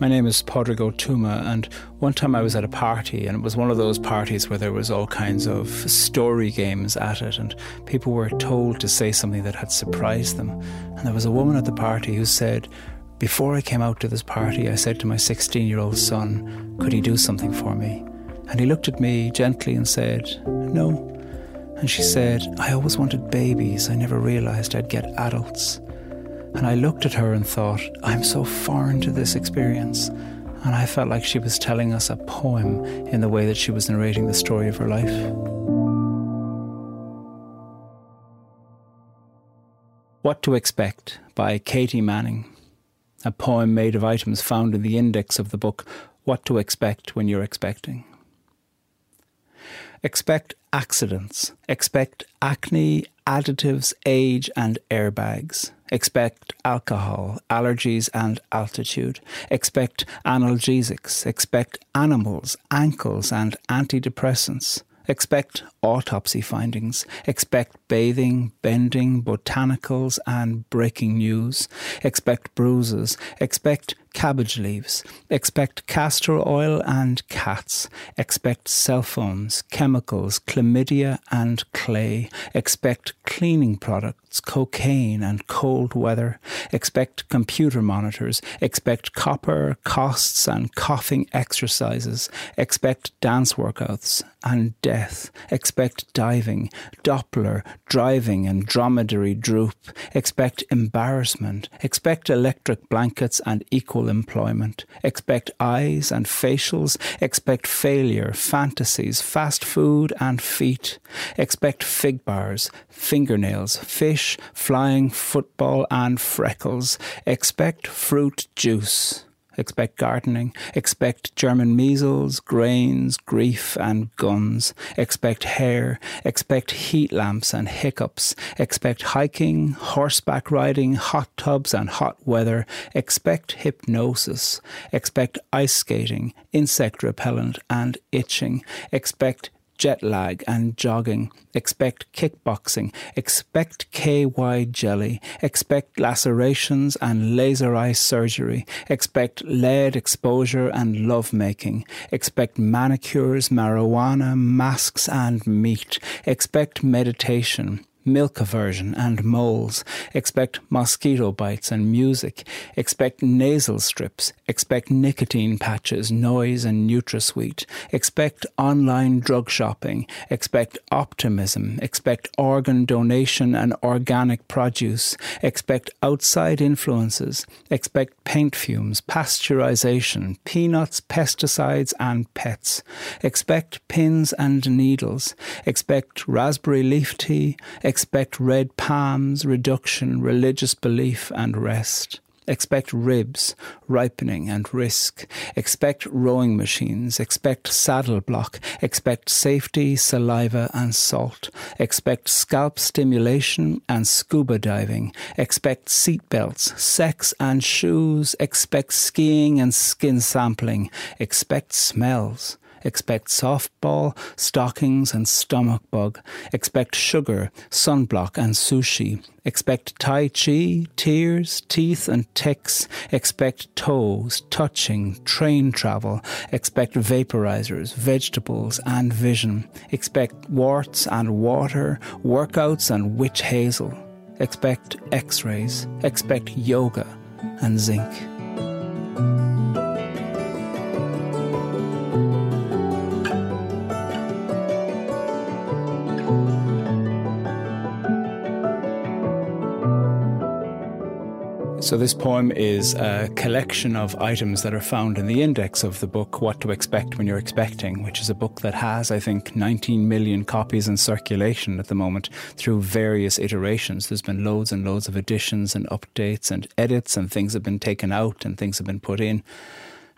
My name is Pádraig Tuama, and one time I was at a party, and it was one of those parties where there was all kinds of story games at it, and people were told to say something that had surprised them. And there was a woman at the party who said, Before I came out to this party, I said to my 16 year old son, Could he do something for me? And he looked at me gently and said, No. And she said, I always wanted babies. I never realized I'd get adults. And I looked at her and thought, I'm so foreign to this experience. And I felt like she was telling us a poem in the way that she was narrating the story of her life. What to Expect by Katie Manning, a poem made of items found in the index of the book What to Expect When You're Expecting. Expect accidents. Expect acne, additives, age, and airbags. Expect alcohol, allergies, and altitude. Expect analgesics. Expect animals, ankles, and antidepressants. Expect autopsy findings. Expect bathing, bending, botanicals, and breaking news. Expect bruises. Expect cabbage leaves. Expect castor oil and cats. Expect cell phones, chemicals, chlamydia, and clay. Expect cleaning products, cocaine, and cold weather. Expect computer monitors. Expect copper, costs, and coughing exercises. Expect dance workouts and death. Expect diving, Doppler, driving, and dromedary droop. Expect embarrassment. Expect electric blankets and equal employment. Expect eyes and facials. Expect failure, fantasies, fast food, and feet. Expect fig bars, fingernails, fish, flying football, and freckles. Expect fruit juice. Expect gardening. Expect German measles, grains, grief, and guns. Expect hair. Expect heat lamps and hiccups. Expect hiking, horseback riding, hot tubs, and hot weather. Expect hypnosis. Expect ice skating, insect repellent, and itching. Expect jet lag and jogging. Expect kickboxing. Expect KY jelly. Expect lacerations and laser eye surgery. Expect lead exposure and lovemaking. Expect manicures, marijuana, masks, and meat. Expect meditation milk aversion and moles. Expect mosquito bites and music. Expect nasal strips. Expect nicotine patches, noise, and NutraSweet. Expect online drug shopping. Expect optimism. Expect organ donation and organic produce. Expect outside influences. Expect paint fumes, pasteurization, peanuts, pesticides, and pets. Expect pins and needles. Expect raspberry leaf tea. Expect red palms, reduction, religious belief, and rest. Expect ribs, ripening, and risk. Expect rowing machines. Expect saddle block. Expect safety, saliva, and salt. Expect scalp stimulation and scuba diving. Expect seat belts, sex, and shoes. Expect skiing and skin sampling. Expect smells. Expect softball, stockings, and stomach bug. Expect sugar, sunblock, and sushi. Expect Tai Chi, tears, teeth, and ticks. Expect toes, touching, train travel. Expect vaporizers, vegetables, and vision. Expect warts and water, workouts, and witch hazel. Expect x rays. Expect yoga and zinc. So, this poem is a collection of items that are found in the index of the book, What to Expect When You're Expecting, which is a book that has, I think, 19 million copies in circulation at the moment through various iterations. There's been loads and loads of additions and updates and edits, and things have been taken out and things have been put in.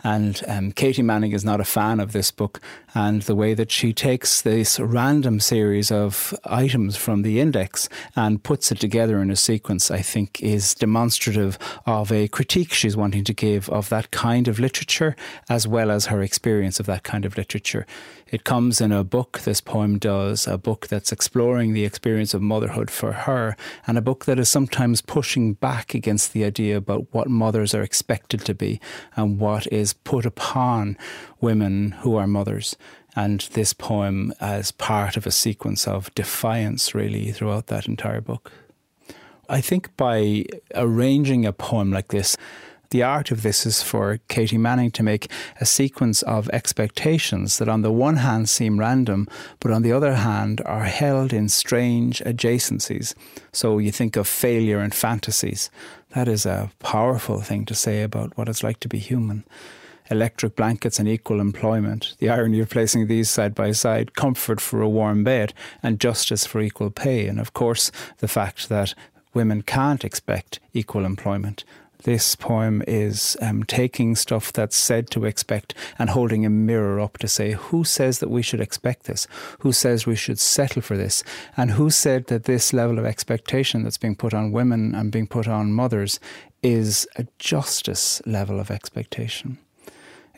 And um, Katie Manning is not a fan of this book, and the way that she takes this random series of items from the index and puts it together in a sequence, I think, is demonstrative of a critique she's wanting to give of that kind of literature, as well as her experience of that kind of literature. It comes in a book, this poem does, a book that's exploring the experience of motherhood for her, and a book that is sometimes pushing back against the idea about what mothers are expected to be and what is put upon women who are mothers. And this poem as part of a sequence of defiance, really, throughout that entire book. I think by arranging a poem like this, the art of this is for Katie Manning to make a sequence of expectations that, on the one hand, seem random, but on the other hand, are held in strange adjacencies. So you think of failure and fantasies. That is a powerful thing to say about what it's like to be human electric blankets and equal employment, the irony of placing these side by side, comfort for a warm bed and justice for equal pay, and of course the fact that women can't expect equal employment this poem is um, taking stuff that's said to expect and holding a mirror up to say, who says that we should expect this? Who says we should settle for this? And who said that this level of expectation that's being put on women and being put on mothers is a justice level of expectation?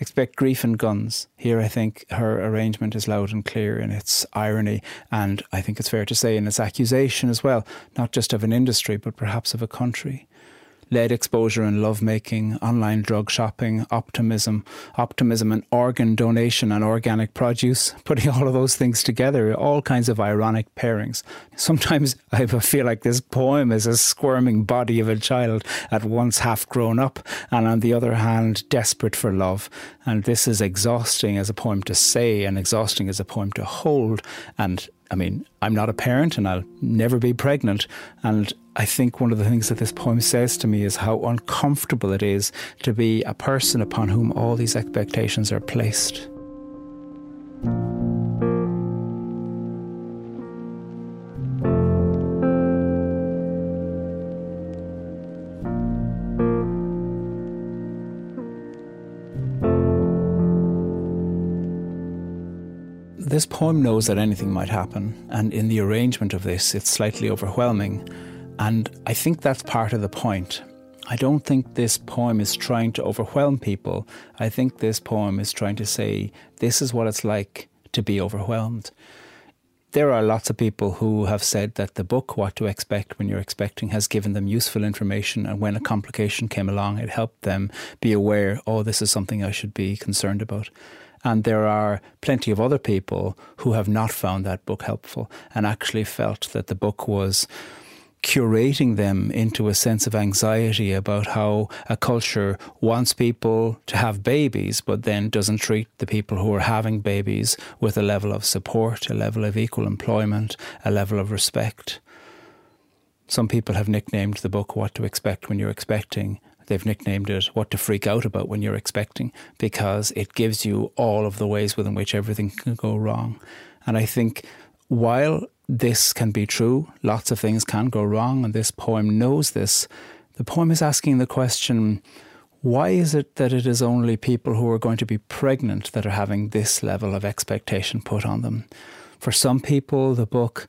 Expect grief and guns. Here, I think her arrangement is loud and clear in its irony, and I think it's fair to say in its accusation as well, not just of an industry, but perhaps of a country lead exposure and lovemaking, online drug shopping, optimism, optimism and organ donation and organic produce, putting all of those things together, all kinds of ironic pairings. Sometimes I feel like this poem is a squirming body of a child at once half grown up and on the other hand desperate for love. And this is exhausting as a poem to say and exhausting as a poem to hold. And I mean, I'm not a parent and I'll never be pregnant. And I think one of the things that this poem says to me is how uncomfortable it is to be a person upon whom all these expectations are placed. This poem knows that anything might happen, and in the arrangement of this, it's slightly overwhelming. And I think that's part of the point. I don't think this poem is trying to overwhelm people. I think this poem is trying to say, this is what it's like to be overwhelmed. There are lots of people who have said that the book, What to Expect When You're Expecting, has given them useful information. And when a complication came along, it helped them be aware, oh, this is something I should be concerned about. And there are plenty of other people who have not found that book helpful and actually felt that the book was curating them into a sense of anxiety about how a culture wants people to have babies, but then doesn't treat the people who are having babies with a level of support, a level of equal employment, a level of respect. Some people have nicknamed the book What to Expect When You're Expecting. They've nicknamed it What to Freak Out About When You're Expecting because it gives you all of the ways within which everything can go wrong. And I think while this can be true. Lots of things can go wrong, and this poem knows this. The poem is asking the question why is it that it is only people who are going to be pregnant that are having this level of expectation put on them? For some people, the book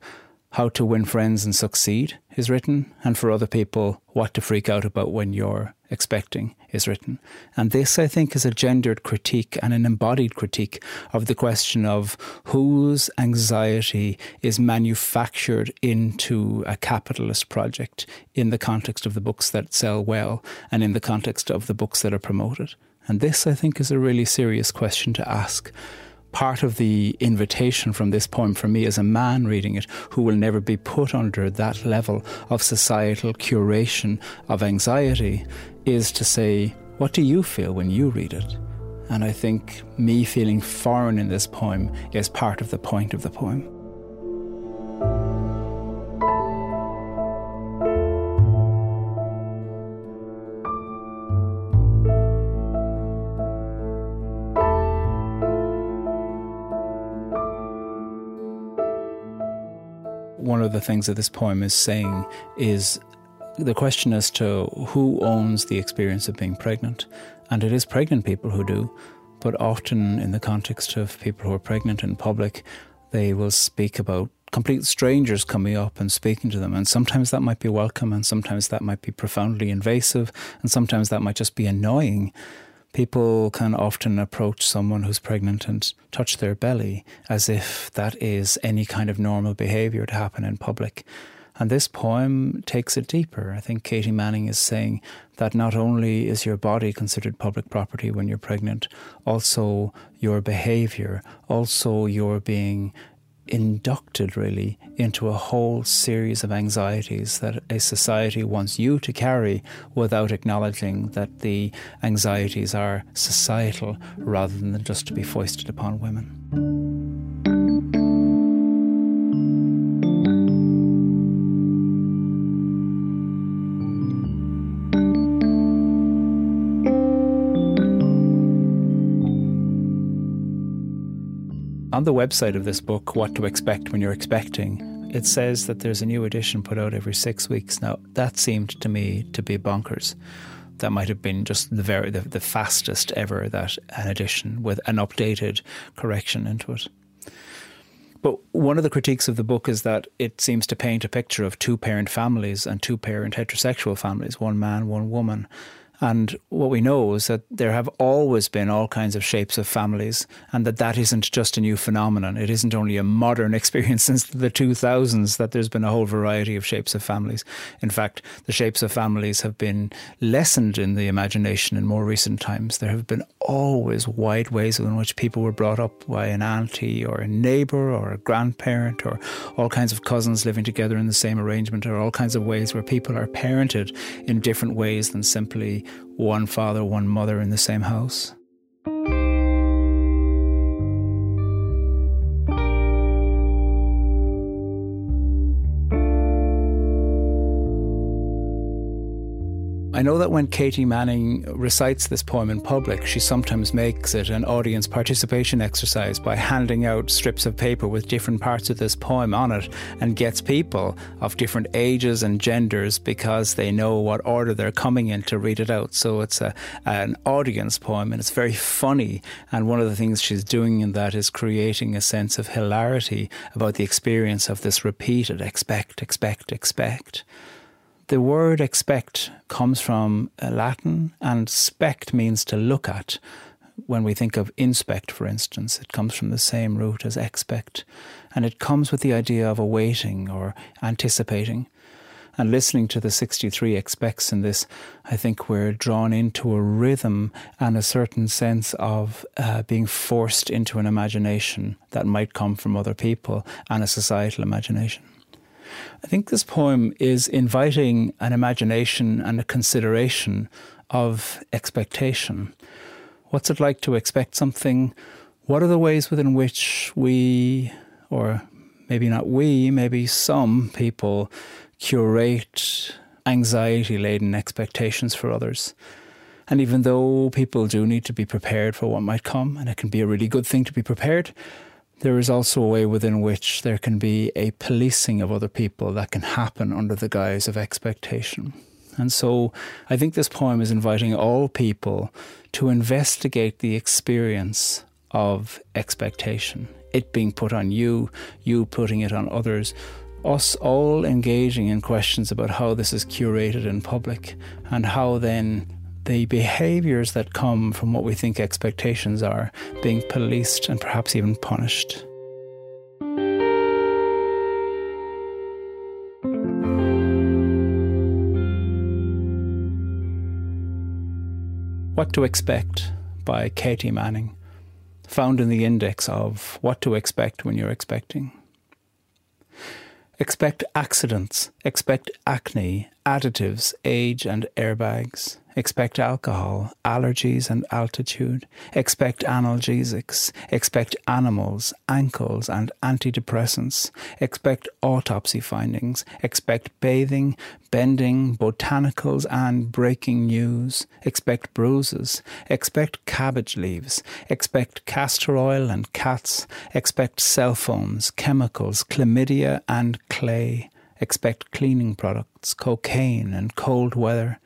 How to Win Friends and Succeed is written, and for other people, What to Freak Out About When You're Expecting is written. And this, I think, is a gendered critique and an embodied critique of the question of whose anxiety is manufactured into a capitalist project in the context of the books that sell well and in the context of the books that are promoted. And this, I think, is a really serious question to ask part of the invitation from this poem for me as a man reading it who will never be put under that level of societal curation of anxiety is to say, What do you feel when you read it? And I think me feeling foreign in this poem is part of the point of the poem. Things that this poem is saying is the question as to who owns the experience of being pregnant. And it is pregnant people who do, but often in the context of people who are pregnant in public, they will speak about complete strangers coming up and speaking to them. And sometimes that might be welcome, and sometimes that might be profoundly invasive, and sometimes that might just be annoying. People can often approach someone who's pregnant and touch their belly as if that is any kind of normal behavior to happen in public. And this poem takes it deeper. I think Katie Manning is saying that not only is your body considered public property when you're pregnant, also your behavior, also your being inducted really into a whole series of anxieties that a society wants you to carry without acknowledging that the anxieties are societal rather than just to be foisted upon women. The website of this book, What to Expect When You're Expecting, it says that there's a new edition put out every six weeks. Now, that seemed to me to be bonkers. That might have been just the very the, the fastest ever that an edition with an updated correction into it. But one of the critiques of the book is that it seems to paint a picture of two parent families and two parent heterosexual families, one man, one woman. And what we know is that there have always been all kinds of shapes of families, and that that isn't just a new phenomenon. It isn't only a modern experience since the 2000s that there's been a whole variety of shapes of families. In fact, the shapes of families have been lessened in the imagination in more recent times. There have been always wide ways in which people were brought up by an auntie or a neighbour or a grandparent or all kinds of cousins living together in the same arrangement, or all kinds of ways where people are parented in different ways than simply one father, one mother in the same house. I know that when Katie Manning recites this poem in public, she sometimes makes it an audience participation exercise by handing out strips of paper with different parts of this poem on it and gets people of different ages and genders because they know what order they're coming in to read it out. So it's a, an audience poem and it's very funny. And one of the things she's doing in that is creating a sense of hilarity about the experience of this repeated expect, expect, expect. The word expect comes from uh, Latin, and spect means to look at. When we think of inspect, for instance, it comes from the same root as expect, and it comes with the idea of awaiting or anticipating. And listening to the 63 expects in this, I think we're drawn into a rhythm and a certain sense of uh, being forced into an imagination that might come from other people and a societal imagination. I think this poem is inviting an imagination and a consideration of expectation. What's it like to expect something? What are the ways within which we, or maybe not we, maybe some people, curate anxiety laden expectations for others? And even though people do need to be prepared for what might come, and it can be a really good thing to be prepared, there is also a way within which there can be a policing of other people that can happen under the guise of expectation. And so I think this poem is inviting all people to investigate the experience of expectation, it being put on you, you putting it on others, us all engaging in questions about how this is curated in public and how then the behaviours that come from what we think expectations are being policed and perhaps even punished. What to Expect by Katie Manning, found in the index of What to Expect When You're Expecting. Expect accidents, expect acne, additives, age, and airbags. Expect alcohol, allergies and altitude. Expect analgesics. Expect animals, ankles and antidepressants. Expect autopsy findings. Expect bathing, bending, botanicals and breaking news. Expect bruises. Expect cabbage leaves. Expect castor oil and cats. Expect cell phones, chemicals, chlamydia and clay Expect cleaning products, cocaine, and cold weather.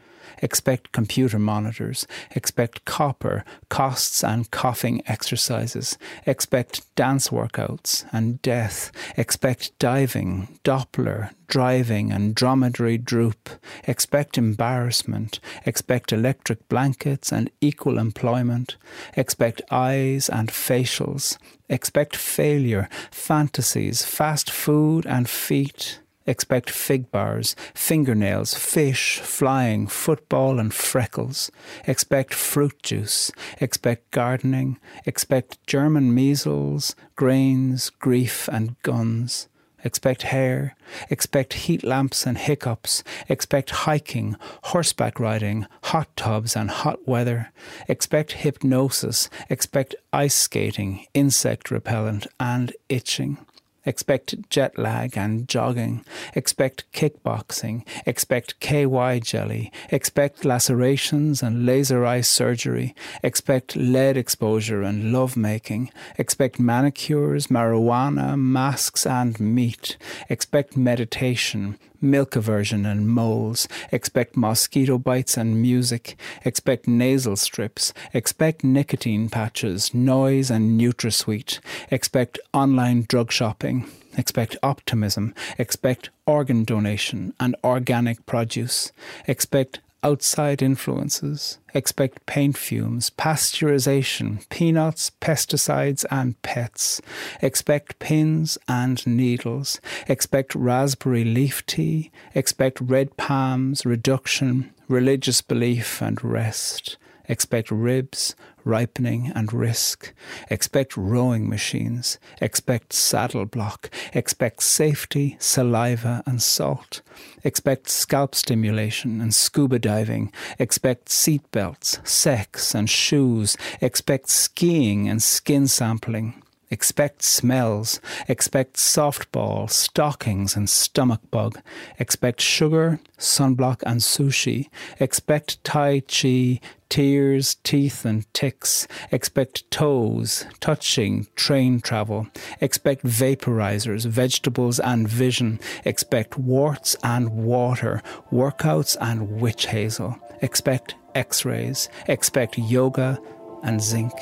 Expect computer monitors. Expect copper, costs, and coughing exercises. Expect dance workouts and death. Expect diving, Doppler, driving, and dromedary droop. Expect embarrassment. Expect electric blankets and equal employment. Expect eyes and facials. Expect failure, fantasies, fast food, and feet. Expect fig bars, fingernails, fish, flying, football, and freckles. Expect fruit juice. Expect gardening. Expect German measles, grains, grief, and guns. Expect hair. Expect heat lamps and hiccups. Expect hiking, horseback riding, hot tubs, and hot weather. Expect hypnosis. Expect ice skating, insect repellent, and itching. Expect jet lag and jogging. Expect kickboxing. Expect KY jelly. Expect lacerations and laser eye surgery. Expect lead exposure and lovemaking. Expect manicures, marijuana, masks, and meat. Expect meditation, milk aversion and moles. Expect mosquito bites and music. Expect nasal strips. Expect nicotine patches, noise and NutraSweet. Expect online drug shopping. Expect optimism. Expect organ donation and organic produce. Expect outside influences. Expect paint fumes, pasteurization, peanuts, pesticides, and pets. Expect pins and needles. Expect raspberry leaf tea. Expect red palms, reduction, religious belief, and rest. Expect ribs, ripening, and risk. Expect rowing machines. Expect saddle block. Expect safety, saliva, and salt. Expect scalp stimulation and scuba diving. Expect seat belts, sex, and shoes. Expect skiing and skin sampling. Expect smells. Expect softball, stockings, and stomach bug. Expect sugar, sunblock, and sushi. Expect Tai Chi, tears, teeth, and ticks. Expect toes, touching, train travel. Expect vaporizers, vegetables, and vision. Expect warts and water, workouts and witch hazel. Expect x rays. Expect yoga and zinc.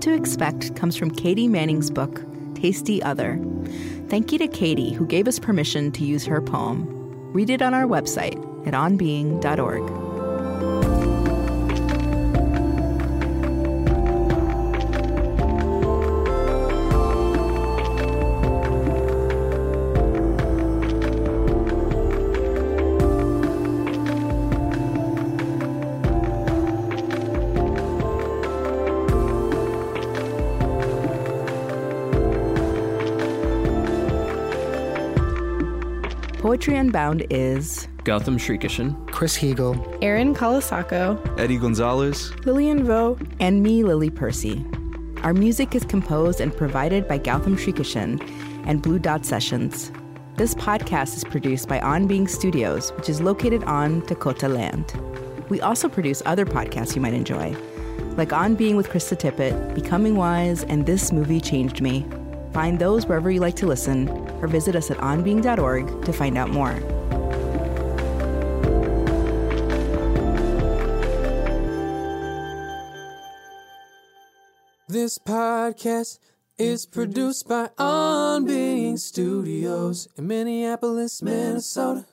What to Expect comes from Katie Manning's book, Tasty Other. Thank you to Katie, who gave us permission to use her poem. Read it on our website at onbeing.org. Unbound is Gautam Srikishan, Chris Heagle, Erin Colasacco, Eddie Gonzalez, Lillian Vo, and me, Lily Percy. Our music is composed and provided by Gautam Srikishan and Blue Dot Sessions. This podcast is produced by On Being Studios, which is located on Dakota land. We also produce other podcasts you might enjoy, like On Being with Krista Tippett, Becoming Wise, and This Movie Changed Me. Find those wherever you like to listen, or visit us at onbeing.org to find out more. This podcast is produced by On Being Studios in Minneapolis, Minnesota.